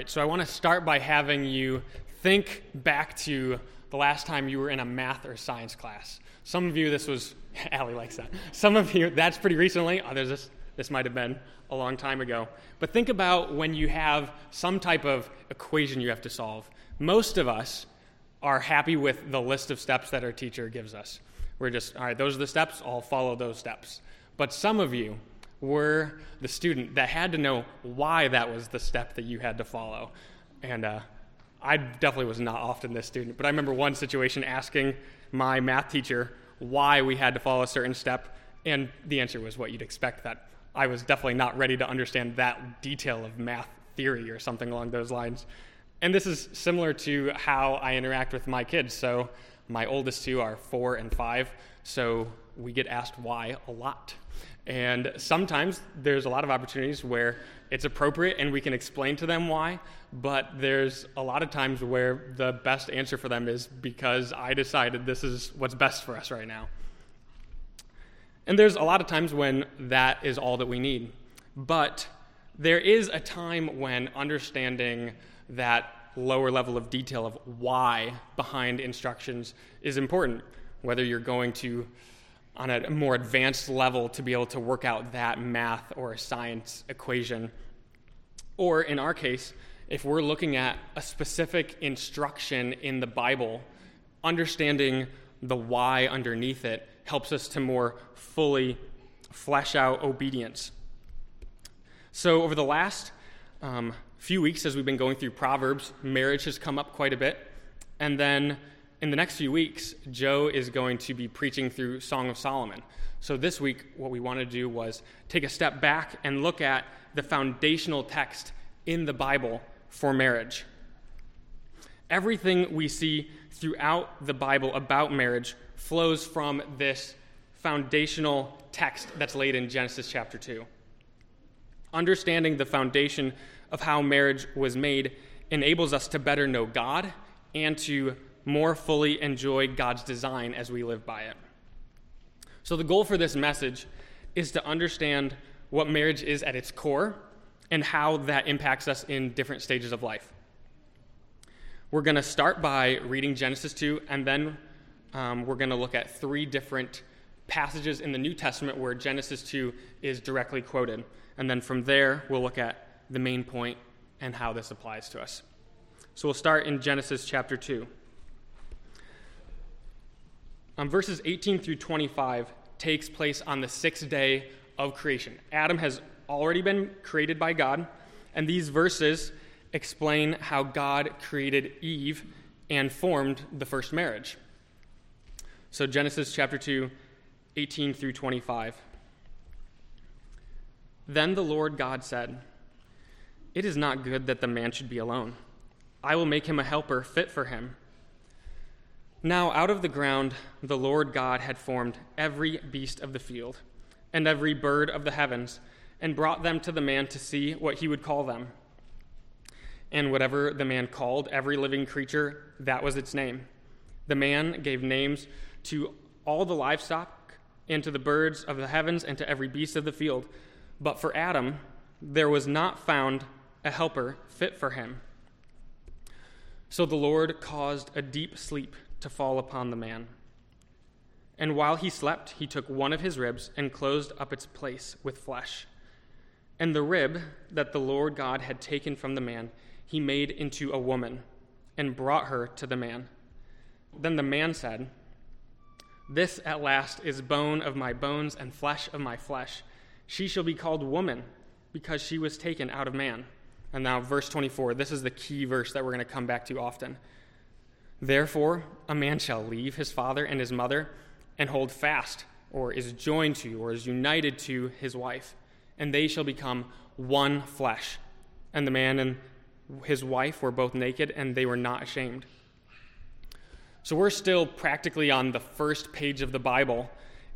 right, so I want to start by having you think back to the last time you were in a math or science class. Some of you, this was, Allie likes that. Some of you, that's pretty recently. Others, this, this might have been a long time ago. But think about when you have some type of equation you have to solve. Most of us are happy with the list of steps that our teacher gives us. We're just, all right, those are the steps, I'll follow those steps. But some of you were the student that had to know why that was the step that you had to follow. And uh, I definitely was not often this student, but I remember one situation asking my math teacher why we had to follow a certain step, and the answer was what you'd expect that I was definitely not ready to understand that detail of math theory or something along those lines. And this is similar to how I interact with my kids. So, my oldest two are four and five, so we get asked why a lot. And sometimes there's a lot of opportunities where it's appropriate and we can explain to them why, but there's a lot of times where the best answer for them is because I decided this is what's best for us right now. And there's a lot of times when that is all that we need. But there is a time when understanding that lower level of detail of why behind instructions is important, whether you're going to on a more advanced level to be able to work out that math or science equation. Or in our case, if we're looking at a specific instruction in the Bible, understanding the why underneath it helps us to more fully flesh out obedience. So, over the last um, few weeks, as we've been going through Proverbs, marriage has come up quite a bit. And then in the next few weeks, Joe is going to be preaching through Song of Solomon. So, this week, what we want to do was take a step back and look at the foundational text in the Bible for marriage. Everything we see throughout the Bible about marriage flows from this foundational text that's laid in Genesis chapter 2. Understanding the foundation of how marriage was made enables us to better know God and to more fully enjoy God's design as we live by it. So, the goal for this message is to understand what marriage is at its core and how that impacts us in different stages of life. We're going to start by reading Genesis 2, and then um, we're going to look at three different passages in the New Testament where Genesis 2 is directly quoted. And then from there, we'll look at the main point and how this applies to us. So we'll start in Genesis chapter 2. Um, verses 18 through 25 takes place on the sixth day of creation. Adam has already been created by God, and these verses explain how God created Eve and formed the first marriage. So, Genesis chapter 2, 18 through 25. Then the Lord God said, It is not good that the man should be alone. I will make him a helper fit for him. Now, out of the ground, the Lord God had formed every beast of the field and every bird of the heavens and brought them to the man to see what he would call them. And whatever the man called every living creature, that was its name. The man gave names to all the livestock, and to the birds of the heavens, and to every beast of the field. But for Adam, there was not found a helper fit for him. So the Lord caused a deep sleep to fall upon the man. And while he slept, he took one of his ribs and closed up its place with flesh. And the rib that the Lord God had taken from the man, he made into a woman and brought her to the man. Then the man said, This at last is bone of my bones and flesh of my flesh. She shall be called woman because she was taken out of man. And now, verse 24, this is the key verse that we're going to come back to often. Therefore, a man shall leave his father and his mother and hold fast, or is joined to, or is united to his wife and they shall become one flesh. And the man and his wife were both naked, and they were not ashamed. So we're still practically on the first page of the Bible,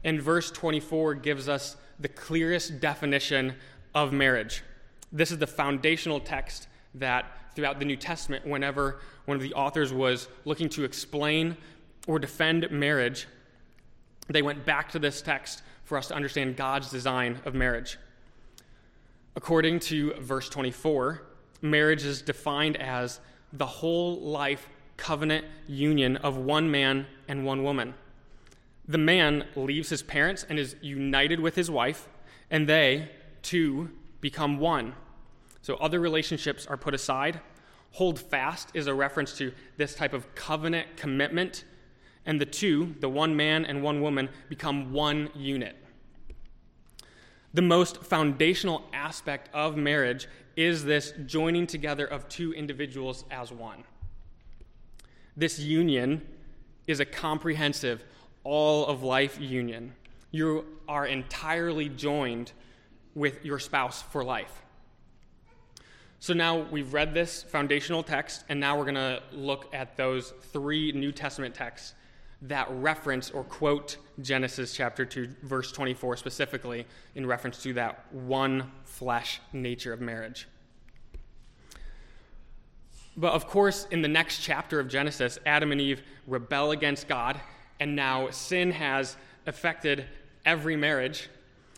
and verse 24 gives us the clearest definition of marriage. This is the foundational text that throughout the New Testament, whenever one of the authors was looking to explain or defend marriage, they went back to this text for us to understand God's design of marriage. According to verse 24, marriage is defined as the whole life covenant union of one man and one woman. The man leaves his parents and is united with his wife, and they, two, become one. So other relationships are put aside. Hold fast is a reference to this type of covenant commitment, and the two, the one man and one woman, become one unit. The most foundational aspect of marriage is this joining together of two individuals as one. This union is a comprehensive, all of life union. You are entirely joined with your spouse for life. So now we've read this foundational text, and now we're going to look at those three New Testament texts that reference or quote Genesis chapter 2, verse 24 specifically in reference to that one flesh nature of marriage. But of course, in the next chapter of Genesis, Adam and Eve rebel against God, and now sin has affected every marriage.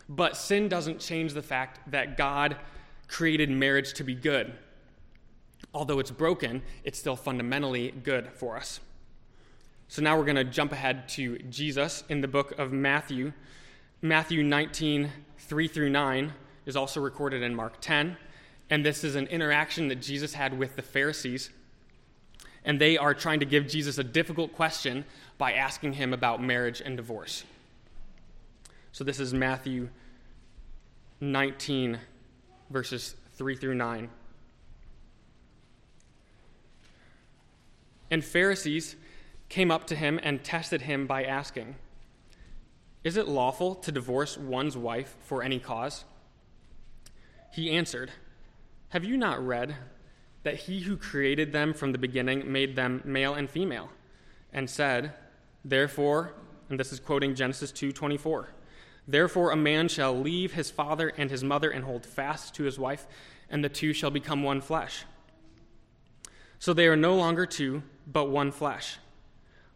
But sin doesn't change the fact that God created marriage to be good. Although it's broken, it's still fundamentally good for us. So now we're going to jump ahead to Jesus in the book of Matthew. Matthew 19, 3 through 9 is also recorded in Mark 10. And this is an interaction that Jesus had with the Pharisees. And they are trying to give Jesus a difficult question by asking him about marriage and divorce. So this is Matthew 19, verses 3 through 9. And Pharisees came up to him and tested him by asking, Is it lawful to divorce one's wife for any cause? He answered, Have you not read that he who created them from the beginning made them male and female, and said, Therefore, and this is quoting Genesis 2:24, Therefore a man shall leave his father and his mother and hold fast to his wife, and the two shall become one flesh. So they are no longer two, but one flesh.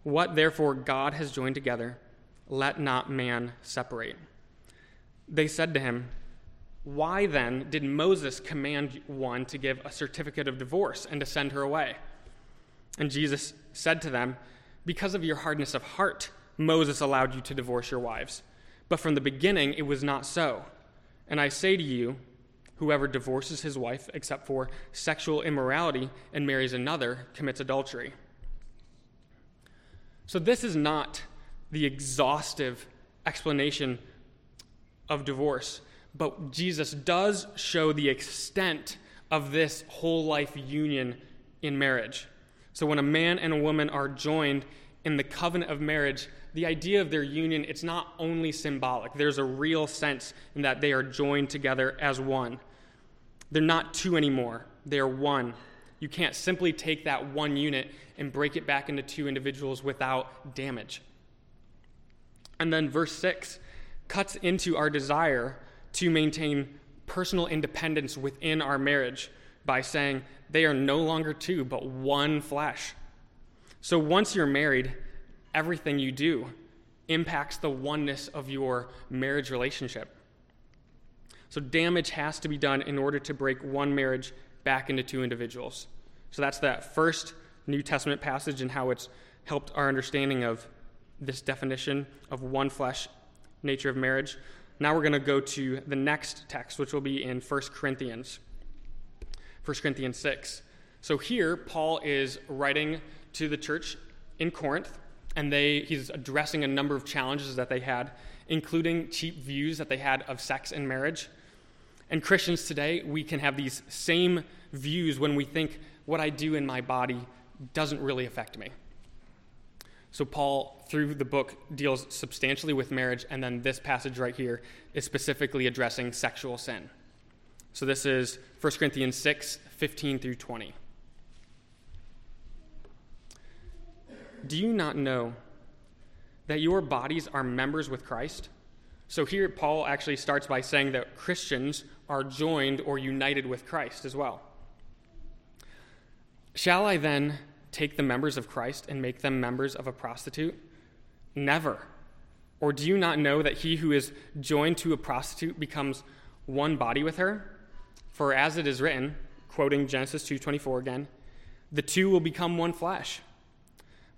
What therefore God has joined together, let not man separate. They said to him, Why then did Moses command one to give a certificate of divorce and to send her away? And Jesus said to them, Because of your hardness of heart, Moses allowed you to divorce your wives. But from the beginning, it was not so. And I say to you, whoever divorces his wife except for sexual immorality and marries another commits adultery. So, this is not the exhaustive explanation of divorce, but Jesus does show the extent of this whole life union in marriage. So, when a man and a woman are joined in the covenant of marriage, the idea of their union it's not only symbolic there's a real sense in that they are joined together as one they're not two anymore they are one you can't simply take that one unit and break it back into two individuals without damage. And then verse 6 cuts into our desire to maintain personal independence within our marriage by saying they are no longer two, but one flesh. So once you're married, everything you do impacts the oneness of your marriage relationship. So damage has to be done in order to break one marriage back into two individuals. So that's that first New Testament passage and how it's helped our understanding of this definition of one flesh nature of marriage. Now we're going to go to the next text, which will be in 1 Corinthians. 1 Corinthians 6. So here, Paul is writing to the church in Corinth, and they, he's addressing a number of challenges that they had, including cheap views that they had of sex and marriage. And Christians today, we can have these same views when we think what I do in my body doesn't really affect me. So, Paul, through the book, deals substantially with marriage, and then this passage right here is specifically addressing sexual sin. So, this is 1 Corinthians 6 15 through 20. Do you not know that your bodies are members with Christ? So, here Paul actually starts by saying that Christians are joined or united with Christ as well. Shall I then take the members of Christ and make them members of a prostitute? Never. Or do you not know that he who is joined to a prostitute becomes one body with her? For as it is written, quoting Genesis 2:24 again, the two will become one flesh.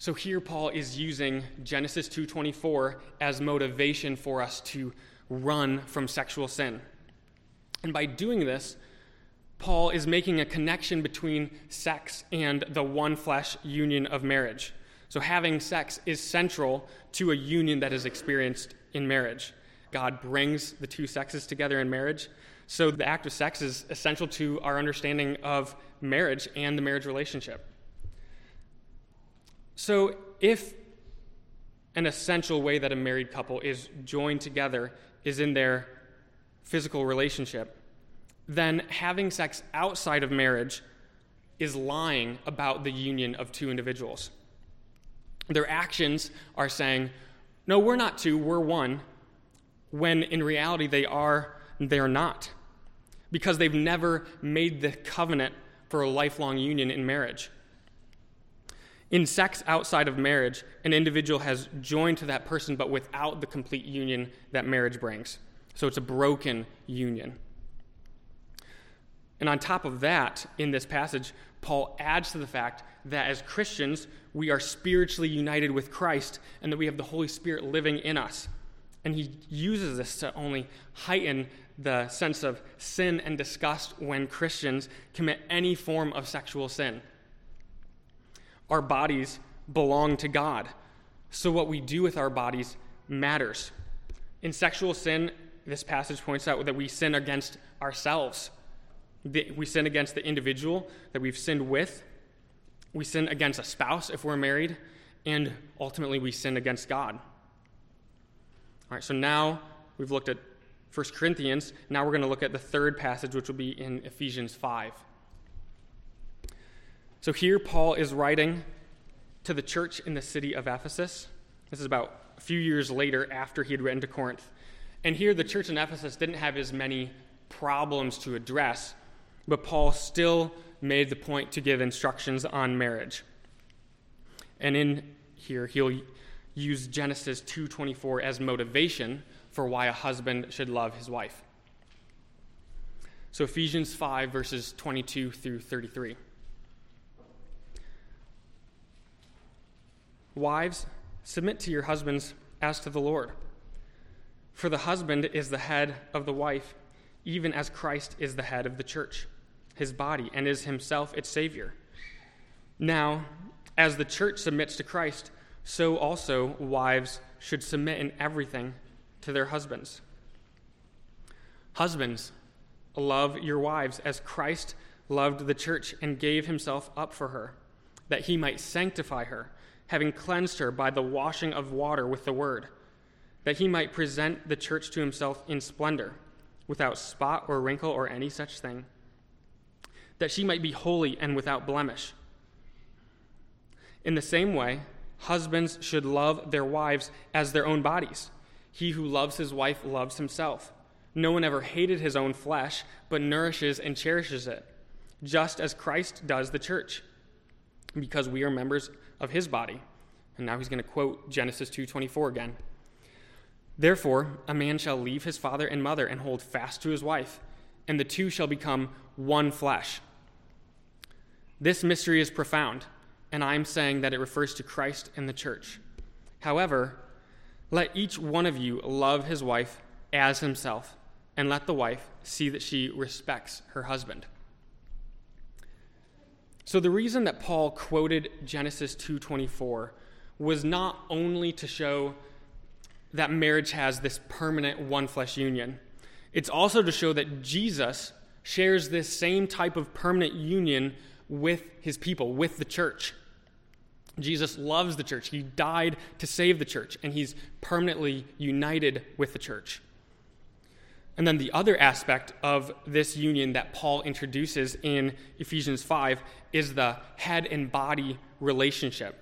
So here Paul is using Genesis 2:24 as motivation for us to run from sexual sin. And by doing this, Paul is making a connection between sex and the one flesh union of marriage. So having sex is central to a union that is experienced in marriage. God brings the two sexes together in marriage. So the act of sex is essential to our understanding of marriage and the marriage relationship. So, if an essential way that a married couple is joined together is in their physical relationship, then having sex outside of marriage is lying about the union of two individuals. Their actions are saying, no, we're not two, we're one, when in reality they are, they're not. Because they've never made the covenant for a lifelong union in marriage. In sex outside of marriage, an individual has joined to that person, but without the complete union that marriage brings. So it's a broken union. And on top of that, in this passage, Paul adds to the fact that as Christians, we are spiritually united with Christ and that we have the Holy Spirit living in us. And he uses this to only heighten the sense of sin and disgust when Christians commit any form of sexual sin. Our bodies belong to God. So, what we do with our bodies matters. In sexual sin, this passage points out that we sin against ourselves. We sin against the individual that we've sinned with. We sin against a spouse if we're married. And ultimately, we sin against God. All right, so now we've looked at 1 Corinthians. Now we're going to look at the third passage, which will be in Ephesians 5. So here, Paul is writing to the church in the city of Ephesus. This is about a few years later after he had written to Corinth. And here, the church in Ephesus didn't have as many problems to address, but Paul still made the point to give instructions on marriage. And in here, he'll use Genesis 2:24 as motivation for why a husband should love his wife. So Ephesians 5 verses 22 through 33. Wives, submit to your husbands as to the Lord. For the husband is the head of the wife, even as Christ is the head of the church, his body, and is himself its Savior. Now, as the church submits to Christ, so also wives should submit in everything to their husbands. Husbands, love your wives as Christ loved the church and gave himself up for her, that he might sanctify her having cleansed her by the washing of water with the word, that he might present the church to himself in splendor, without spot or wrinkle or any such thing, that she might be holy and without blemish. In the same way, husbands should love their wives as their own bodies. He who loves his wife loves himself. No one ever hated his own flesh, but nourishes and cherishes it, just as Christ does the church, because we are members of his body. And now he's going to quote Genesis 2:24 again. Therefore, a man shall leave his father and mother and hold fast to his wife, and the two shall become one flesh. This mystery is profound, and I am saying that it refers to Christ and the church. However, let each one of you love his wife as himself, and let the wife see that she respects her husband. So the reason that Paul quoted Genesis 2:24 was not only to show that marriage has this permanent one flesh union. It's also to show that Jesus shares this same type of permanent union with his people, with the church. Jesus loves the church. He died to save the church, and he's permanently united with the church. And then the other aspect of this union that Paul introduces in Ephesians 5 is the head and body relationship.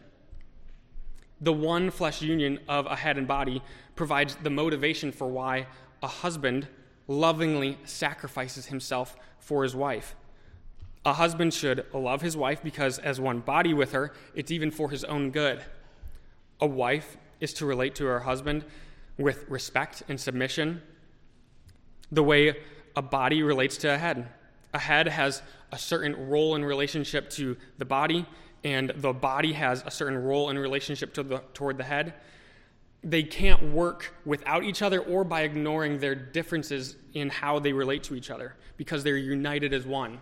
The one flesh union of a head and body provides the motivation for why a husband lovingly sacrifices himself for his wife. A husband should love his wife because, as one body with her, it's even for his own good. A wife is to relate to her husband with respect and submission, the way a body relates to a head. A head has a certain role in relationship to the body, and the body has a certain role in relationship to the, toward the head. They can't work without each other or by ignoring their differences in how they relate to each other because they're united as one.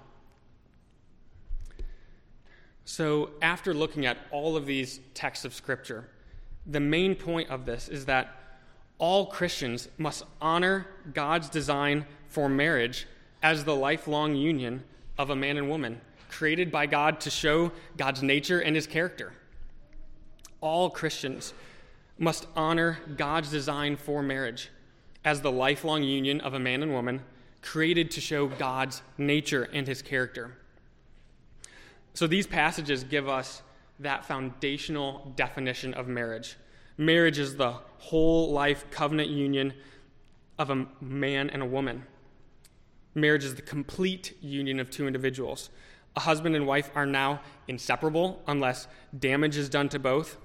So, after looking at all of these texts of Scripture, the main point of this is that all Christians must honor God's design for marriage as the lifelong union of a man and woman, created by God to show God's nature and his character. All Christians must honor God's design for marriage as the lifelong union of a man and woman, created to show God's nature and his character. So these passages give us that foundational definition of marriage. Marriage is the whole life covenant union of a man and a woman. Marriage is the complete union of two individuals. A husband and wife are now inseparable unless damage is done to both.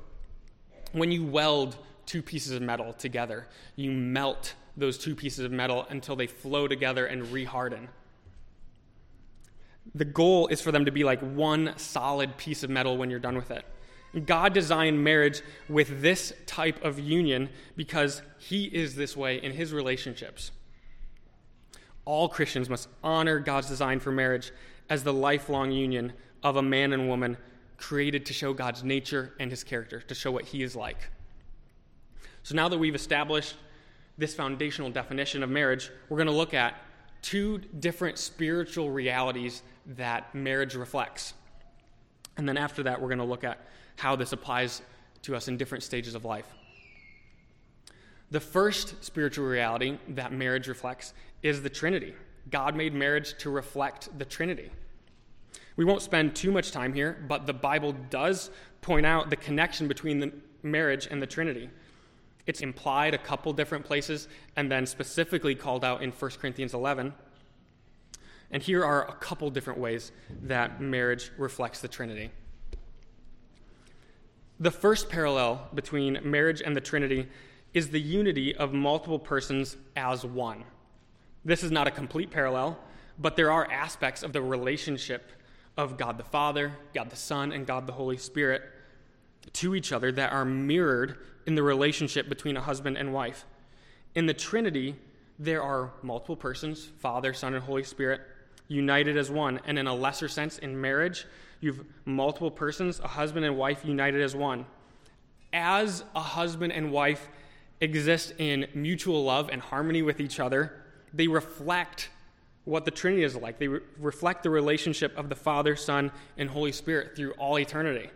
When you weld two pieces of metal together, you melt those two pieces of metal until they flow together and reharden. The goal is for them to be like one solid piece of metal when you're done with it. God designed marriage with this type of union because He is this way in His relationships. All Christians must honor God's design for marriage as the lifelong union of a man and woman created to show God's nature and His character, to show what He is like. So now that we've established this foundational definition of marriage, we're going to look at two different spiritual realities that marriage reflects. And then after that, we're going to look at how this applies to us in different stages of life. The first spiritual reality that marriage reflects is the Trinity. God made marriage to reflect the Trinity. We won't spend too much time here, but the Bible does point out the connection between the marriage and the Trinity. It's implied a couple different places and then specifically called out in 1 Corinthians 11. And here are a couple different ways that marriage reflects the Trinity. The first parallel between marriage and the Trinity is the unity of multiple persons as one. This is not a complete parallel, but there are aspects of the relationship of God the Father, God the Son, and God the Holy Spirit to each other that are mirrored in the relationship between a husband and wife. In the Trinity, there are multiple persons Father, Son, and Holy Spirit united as one. And in a lesser sense, in marriage, you've multiple persons, a husband and wife united as one. As a husband and wife exist in mutual love and harmony with each other, they reflect what the Trinity is like. They re- reflect the relationship of the Father, Son, and Holy Spirit through all eternity.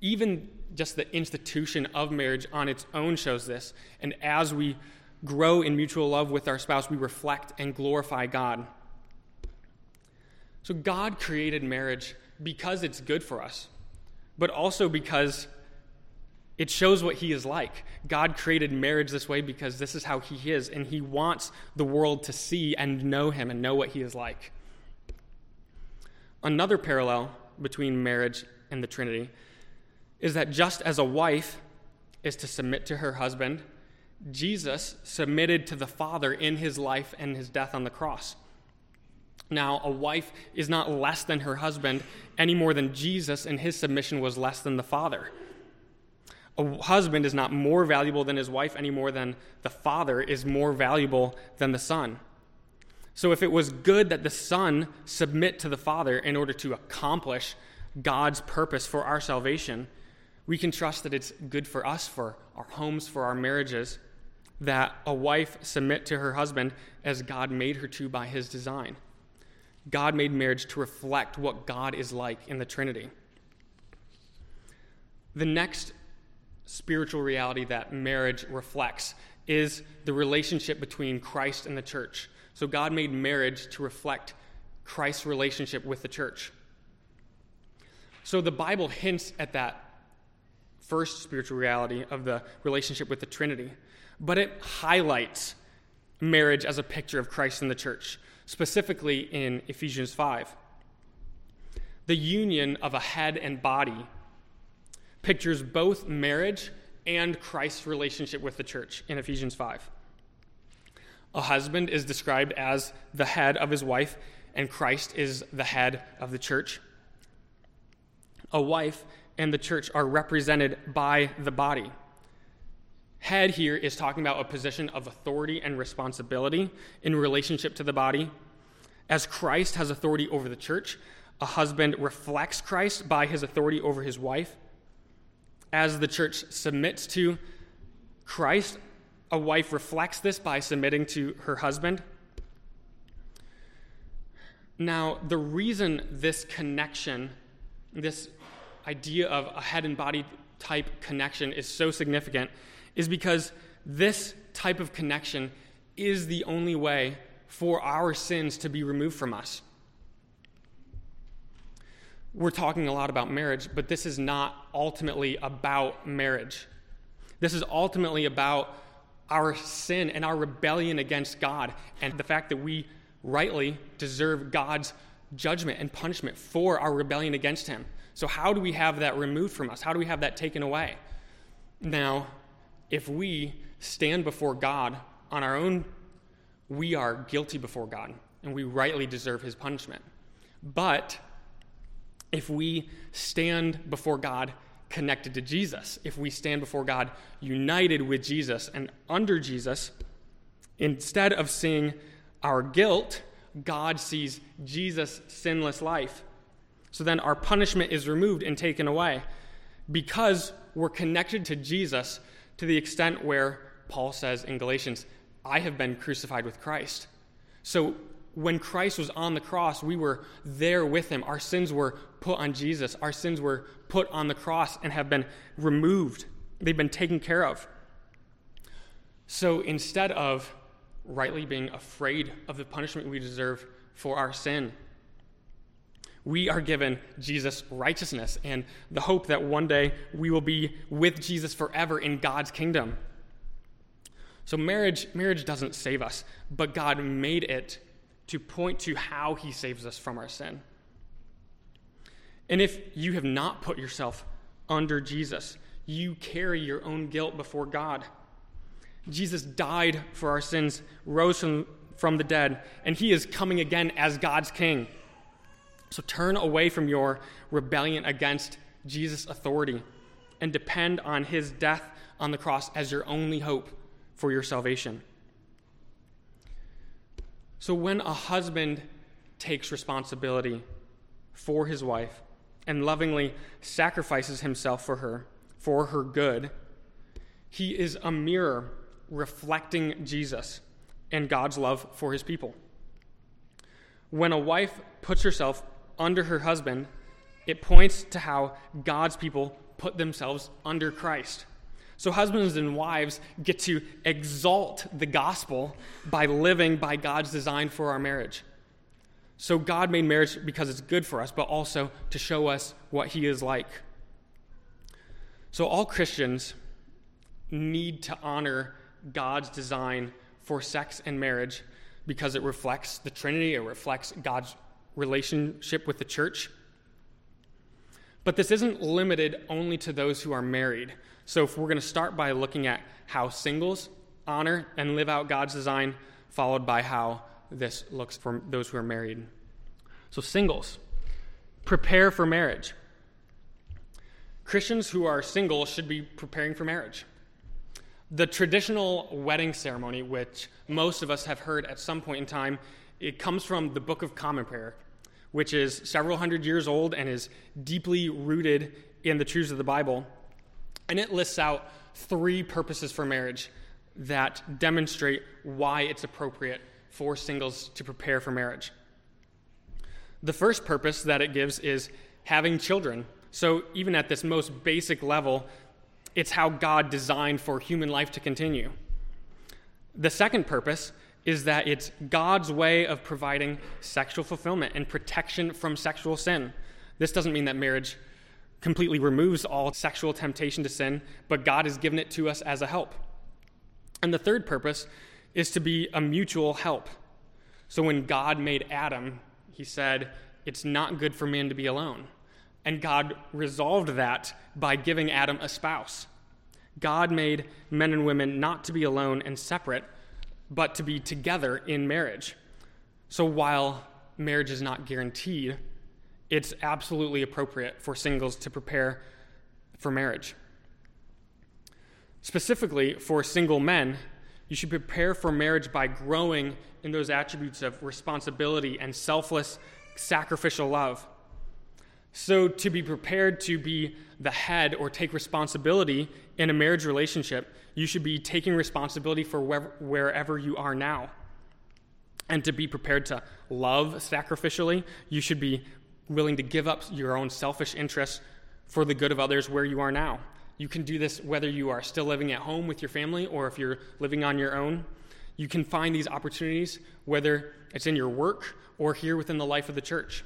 Even just the institution of marriage on its own shows this. And as we grow in mutual love with our spouse, we reflect and glorify God. So God created marriage because it's good for us, but also because it shows what He is like. God created marriage this way because this is how He is, and He wants the world to see and know Him and know what He is like. Another parallel between marriage and the Trinity is that just as a wife is to submit to her husband, Jesus submitted to the Father in his life and his death on the cross. Now, a wife is not less than her husband any more than Jesus and his submission was less than the Father. A husband is not more valuable than his wife any more than the Father is more valuable than the Son. So, if it was good that the Son submit to the Father in order to accomplish God's purpose for our salvation, we can trust that it's good for us, for our homes, for our marriages, that a wife submit to her husband as God made her to by his design. God made marriage to reflect what God is like in the Trinity. The next spiritual reality that marriage reflects is the relationship between Christ and the church. So God made marriage to reflect Christ's relationship with the church. So the Bible hints at that first spiritual reality of the relationship with the Trinity, but it highlights marriage as a picture of Christ and the church, specifically in Ephesians 5. The union of a head and body pictures both marriage and Christ's relationship with the church in Ephesians 5. A husband is described as the head of his wife, and Christ is the head of the church. A wife and the church are represented by the body. Head here is talking about a position of authority and responsibility in relationship to the body. As Christ has authority over the church, a husband reflects Christ by his authority over his wife. As the church submits to Christ, a wife reflects this by submitting to her husband. Now, the reason this connection, this idea of a head and body type connection is so significant is because this type of connection is the only way for our sins to be removed from us. We're talking a lot about marriage, but this is not ultimately about marriage. This is ultimately about our sin and our rebellion against God and the fact that we rightly deserve God's judgment and punishment for our rebellion against Him. So, how do we have that removed from us? How do we have that taken away? Now, if we stand before God on our own, we are guilty before God and we rightly deserve His punishment. But if we stand before God connected to Jesus, if we stand before God united with Jesus and under Jesus, instead of seeing our guilt, God sees Jesus' sinless life. So then our punishment is removed and taken away because we're connected to Jesus to the extent where Paul says in Galatians, I have been crucified with Christ. So when Christ was on the cross, we were there with him. Our sins were put on Jesus. Our sins were put on the cross and have been removed. They've been taken care of. So instead of rightly being afraid of the punishment we deserve for our sin, we are given Jesus' righteousness and the hope that one day we will be with Jesus forever in God's kingdom. So marriage marriage doesn't save us, but God made it to point to how he saves us from our sin. And if you have not put yourself under Jesus, you carry your own guilt before God. Jesus died for our sins, rose from, from the dead, and he is coming again as God's king. So turn away from your rebellion against Jesus' authority and depend on his death on the cross as your only hope for your salvation. So when a husband takes responsibility for his wife and lovingly sacrifices himself for her, for her good, he is a mirror reflecting Jesus and God's love for his people. When a wife puts herself under her husband, it points to how God's people put themselves under Christ. So, husbands and wives get to exalt the gospel by living by God's design for our marriage. So, God made marriage because it's good for us, but also to show us what He is like. So, all Christians need to honor God's design for sex and marriage because it reflects the Trinity, it reflects God's relationship with the church. But this isn't limited only to those who are married. So, if we're going to start by looking at how singles honor and live out God's design, followed by how this looks for those who are married. So, singles, prepare for marriage. Christians who are single should be preparing for marriage. The traditional wedding ceremony, which most of us have heard at some point in time, it comes from the Book of Common Prayer, which is several hundred years old and is deeply rooted in the truths of the Bible. And it lists out three purposes for marriage that demonstrate why it's appropriate for singles to prepare for marriage. The first purpose that it gives is having children. So, even at this most basic level, it's how God designed for human life to continue. The second purpose is that it's God's way of providing sexual fulfillment and protection from sexual sin. This doesn't mean that marriage completely removes all sexual temptation to sin, but God has given it to us as a help. And the third purpose is to be a mutual help. So when God made Adam, he said, It's not good for man to be alone. And God resolved that by giving Adam a spouse. God made men and women not to be alone and separate, but to be together in marriage. So while marriage is not guaranteed, it's absolutely appropriate for singles to prepare for marriage. Specifically, for single men, you should prepare for marriage by growing in those attributes of responsibility and selfless, sacrificial love. So, to be prepared to be the head or take responsibility in a marriage relationship, you should be taking responsibility for wherever you are now. And to be prepared to love sacrificially, you should be willing to give up your own selfish interests for the good of others where you are now. You can do this whether you are still living at home with your family or if you're living on your own. You can find these opportunities whether it's in your work or here within the life of the church.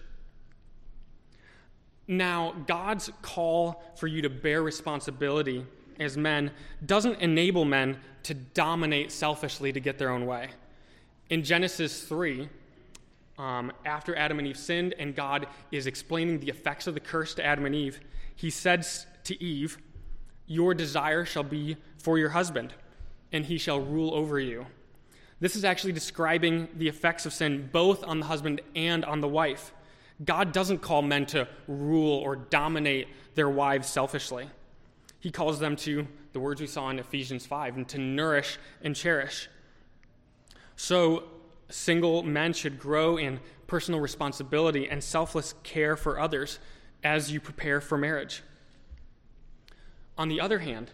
Now, God's call for you to bear responsibility as men doesn't enable men to dominate selfishly to get their own way. In Genesis 3, um, after Adam and Eve sinned, and God is explaining the effects of the curse to Adam and Eve, he says to Eve, Your desire shall be for your husband, and he shall rule over you. This is actually describing the effects of sin both on the husband and on the wife. God doesn't call men to rule or dominate their wives selfishly. He calls them to the words we saw in Ephesians 5 and to nourish and cherish. So, single men should grow in personal responsibility and selfless care for others as you prepare for marriage. On the other hand,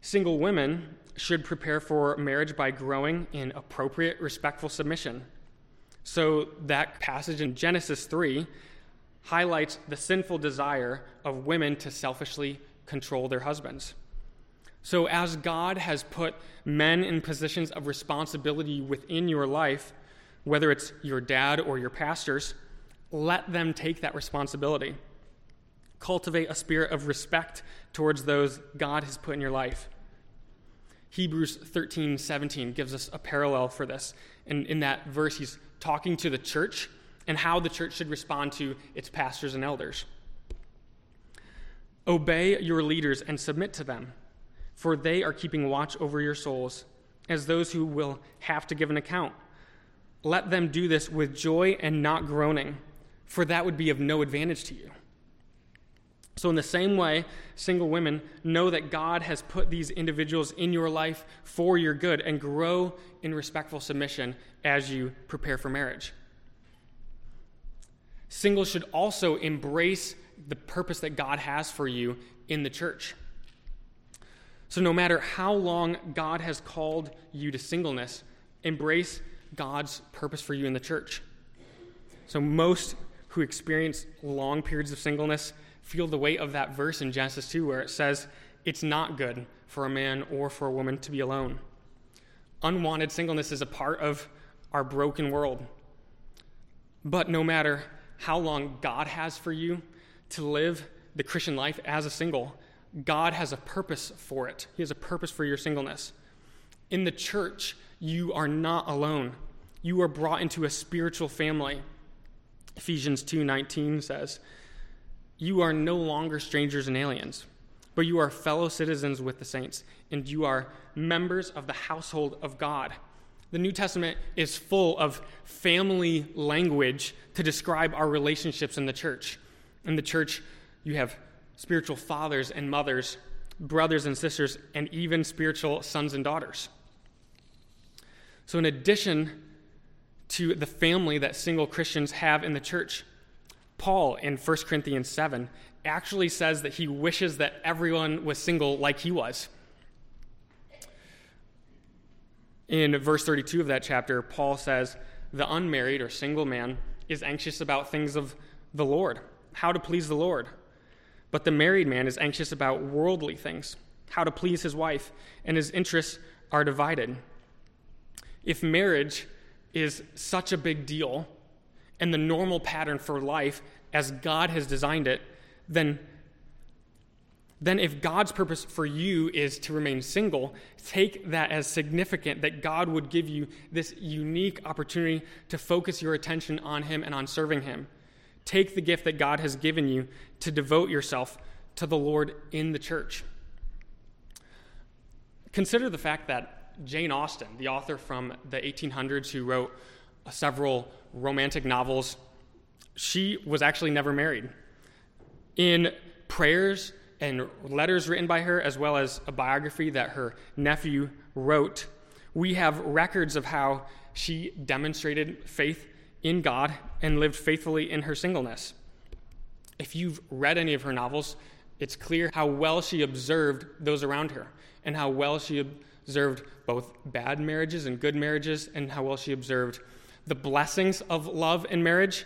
single women should prepare for marriage by growing in appropriate, respectful submission so that passage in Genesis 3 highlights the sinful desire of women to selfishly control their husbands. So, as God has put men in positions of responsibility within your life, whether it's your dad or your pastors, let them take that responsibility. Cultivate a spirit of respect towards those God has put in your life. Hebrews 13, 17 gives us a parallel for this. And in that verse, he's talking to the church and how the church should respond to its pastors and elders. Obey your leaders and submit to them, for they are keeping watch over your souls as those who will have to give an account. Let them do this with joy and not groaning, for that would be of no advantage to you. So, in the same way, single women know that God has put these individuals in your life for your good and grow in respectful submission as you prepare for marriage. Singles should also embrace the purpose that God has for you in the church. So, no matter how long God has called you to singleness, embrace God's purpose for you in the church. So, most who experience long periods of singleness feel the weight of that verse in Genesis 2 where it says, It's not good for a man or for a woman to be alone. Unwanted singleness is a part of our broken world. But no matter how long God has for you to live the Christian life as a single, God has a purpose for it. He has a purpose for your singleness. In the church, you are not alone. You are brought into a spiritual family. Ephesians 2:19 says, you are no longer strangers and aliens, but you are fellow citizens with the saints, and you are members of the household of God. The New Testament is full of family language to describe our relationships in the church. In the church, you have spiritual fathers and mothers, brothers and sisters, and even spiritual sons and daughters. So, in addition to the family that single Christians have in the church, Paul in 1 Corinthians 7 actually says that he wishes that everyone was single like he was. In verse 32 of that chapter, Paul says, The unmarried or single man is anxious about things of the Lord, how to please the Lord. But the married man is anxious about worldly things, how to please his wife, and his interests are divided. If marriage is such a big deal and the normal pattern for life as God has designed it, then then if God's purpose for you is to remain single, take that as significant that God would give you this unique opportunity to focus your attention on Him and on serving Him. Take the gift that God has given you to devote yourself to the Lord in the church. Consider the fact that Jane Austen, the author from the 1800s who wrote several romantic novels, she was actually never married. In prayers and letters written by her, as well as a biography that her nephew wrote, we have records of how she demonstrated faith in God and lived faithfully in her singleness. If you've read any of her novels, it's clear how well she observed those around her and how well she observed both bad marriages and good marriages and how well she observed the blessings of love and marriage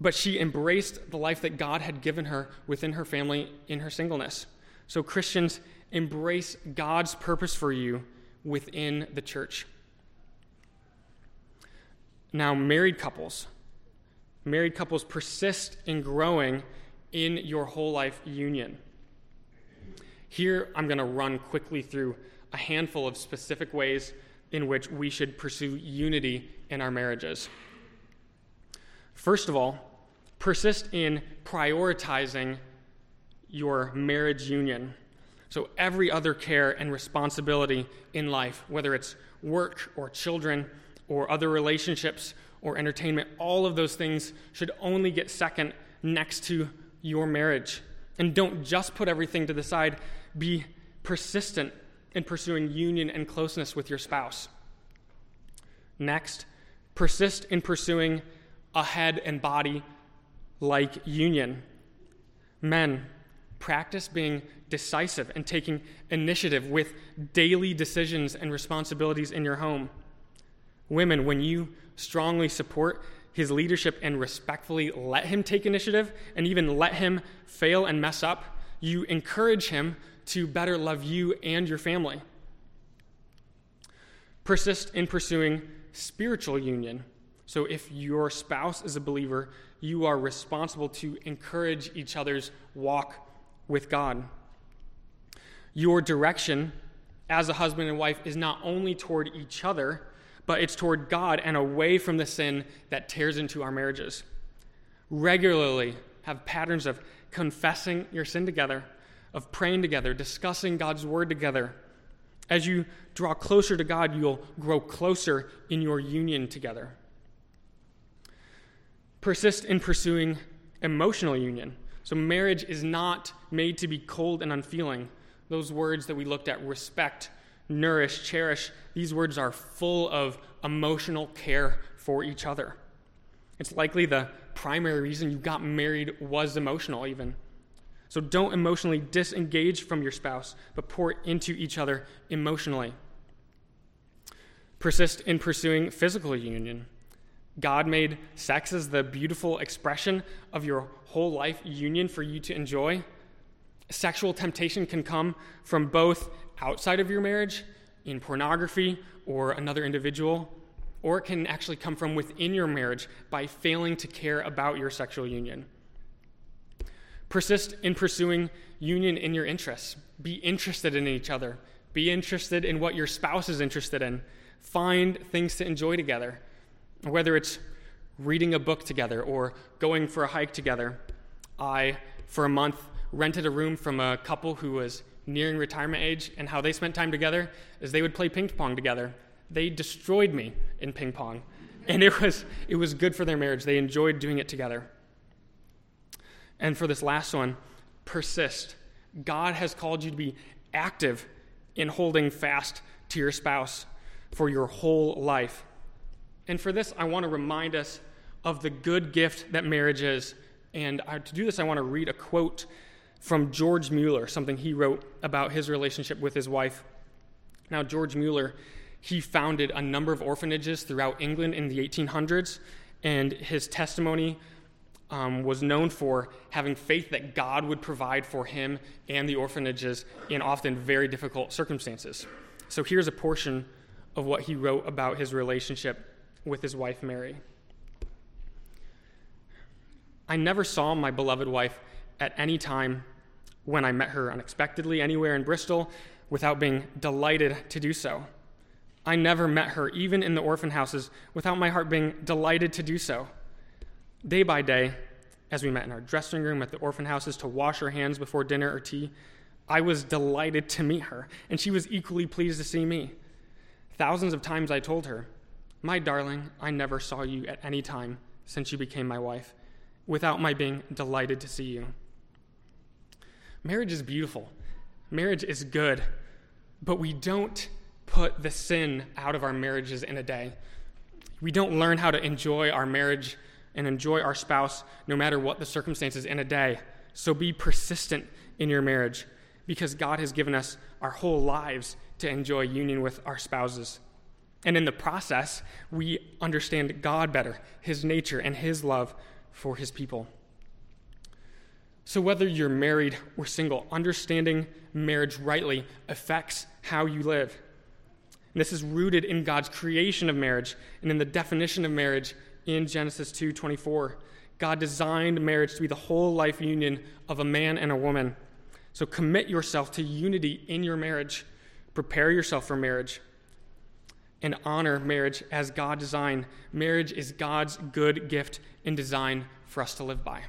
but she embraced the life that God had given her within her family in her singleness. So, Christians, embrace God's purpose for you within the church. Now, married couples, married couples persist in growing in your whole life union. Here, I'm going to run quickly through a handful of specific ways in which we should pursue unity in our marriages. First of all, persist in prioritizing your marriage union. So, every other care and responsibility in life, whether it's work or children or other relationships or entertainment, all of those things should only get second next to your marriage. And don't just put everything to the side, be persistent in pursuing union and closeness with your spouse. Next, persist in pursuing a head and body like union. Men, practice being decisive and taking initiative with daily decisions and responsibilities in your home. Women, when you strongly support his leadership and respectfully let him take initiative and even let him fail and mess up, you encourage him to better love you and your family. Persist in pursuing spiritual union. So, if your spouse is a believer, you are responsible to encourage each other's walk with God. Your direction as a husband and wife is not only toward each other, but it's toward God and away from the sin that tears into our marriages. Regularly have patterns of confessing your sin together, of praying together, discussing God's word together. As you draw closer to God, you'll grow closer in your union together. Persist in pursuing emotional union. So, marriage is not made to be cold and unfeeling. Those words that we looked at respect, nourish, cherish these words are full of emotional care for each other. It's likely the primary reason you got married was emotional, even. So, don't emotionally disengage from your spouse, but pour into each other emotionally. Persist in pursuing physical union. God made sex as the beautiful expression of your whole life union for you to enjoy. Sexual temptation can come from both outside of your marriage, in pornography or another individual, or it can actually come from within your marriage by failing to care about your sexual union. Persist in pursuing union in your interests. Be interested in each other. Be interested in what your spouse is interested in. Find things to enjoy together whether it's reading a book together or going for a hike together. I, for a month, rented a room from a couple who was nearing retirement age, and how they spent time together is they would play ping pong together. They destroyed me in ping pong, and it was, it was good for their marriage. They enjoyed doing it together. And for this last one, persist. God has called you to be active in holding fast to your spouse for your whole life. And for this, I want to remind us of the good gift that marriage is. And to do this, I want to read a quote from George Mueller, something he wrote about his relationship with his wife. Now, George Mueller, he founded a number of orphanages throughout England in the 1800s, and his testimony um, was known for having faith that God would provide for him and the orphanages in often very difficult circumstances. So here's a portion of what he wrote about his relationship with his wife, Mary. I never saw my beloved wife at any time when I met her unexpectedly anywhere in Bristol without being delighted to do so. I never met her, even in the orphan houses, without my heart being delighted to do so. Day by day, as we met in our dressing room at the orphan houses to wash our hands before dinner or tea, I was delighted to meet her, and she was equally pleased to see me. Thousands of times I told her, My darling, I never saw you at any time since you became my wife without my being delighted to see you. Marriage is beautiful, marriage is good, but we don't put the sin out of our marriages in a day. We don't learn how to enjoy our marriage and enjoy our spouse no matter what the circumstances in a day. So be persistent in your marriage because God has given us our whole lives to enjoy union with our spouses. And in the process, we understand God better, His nature, and His love for His people. So, whether you're married or single, understanding marriage rightly affects how you live. And this is rooted in God's creation of marriage and in the definition of marriage in Genesis 2:24. God designed marriage to be the whole life union of a man and a woman. So commit yourself to unity in your marriage. Prepare yourself for marriage and honor marriage as God designed. Marriage is God's good gift and design for us to live by.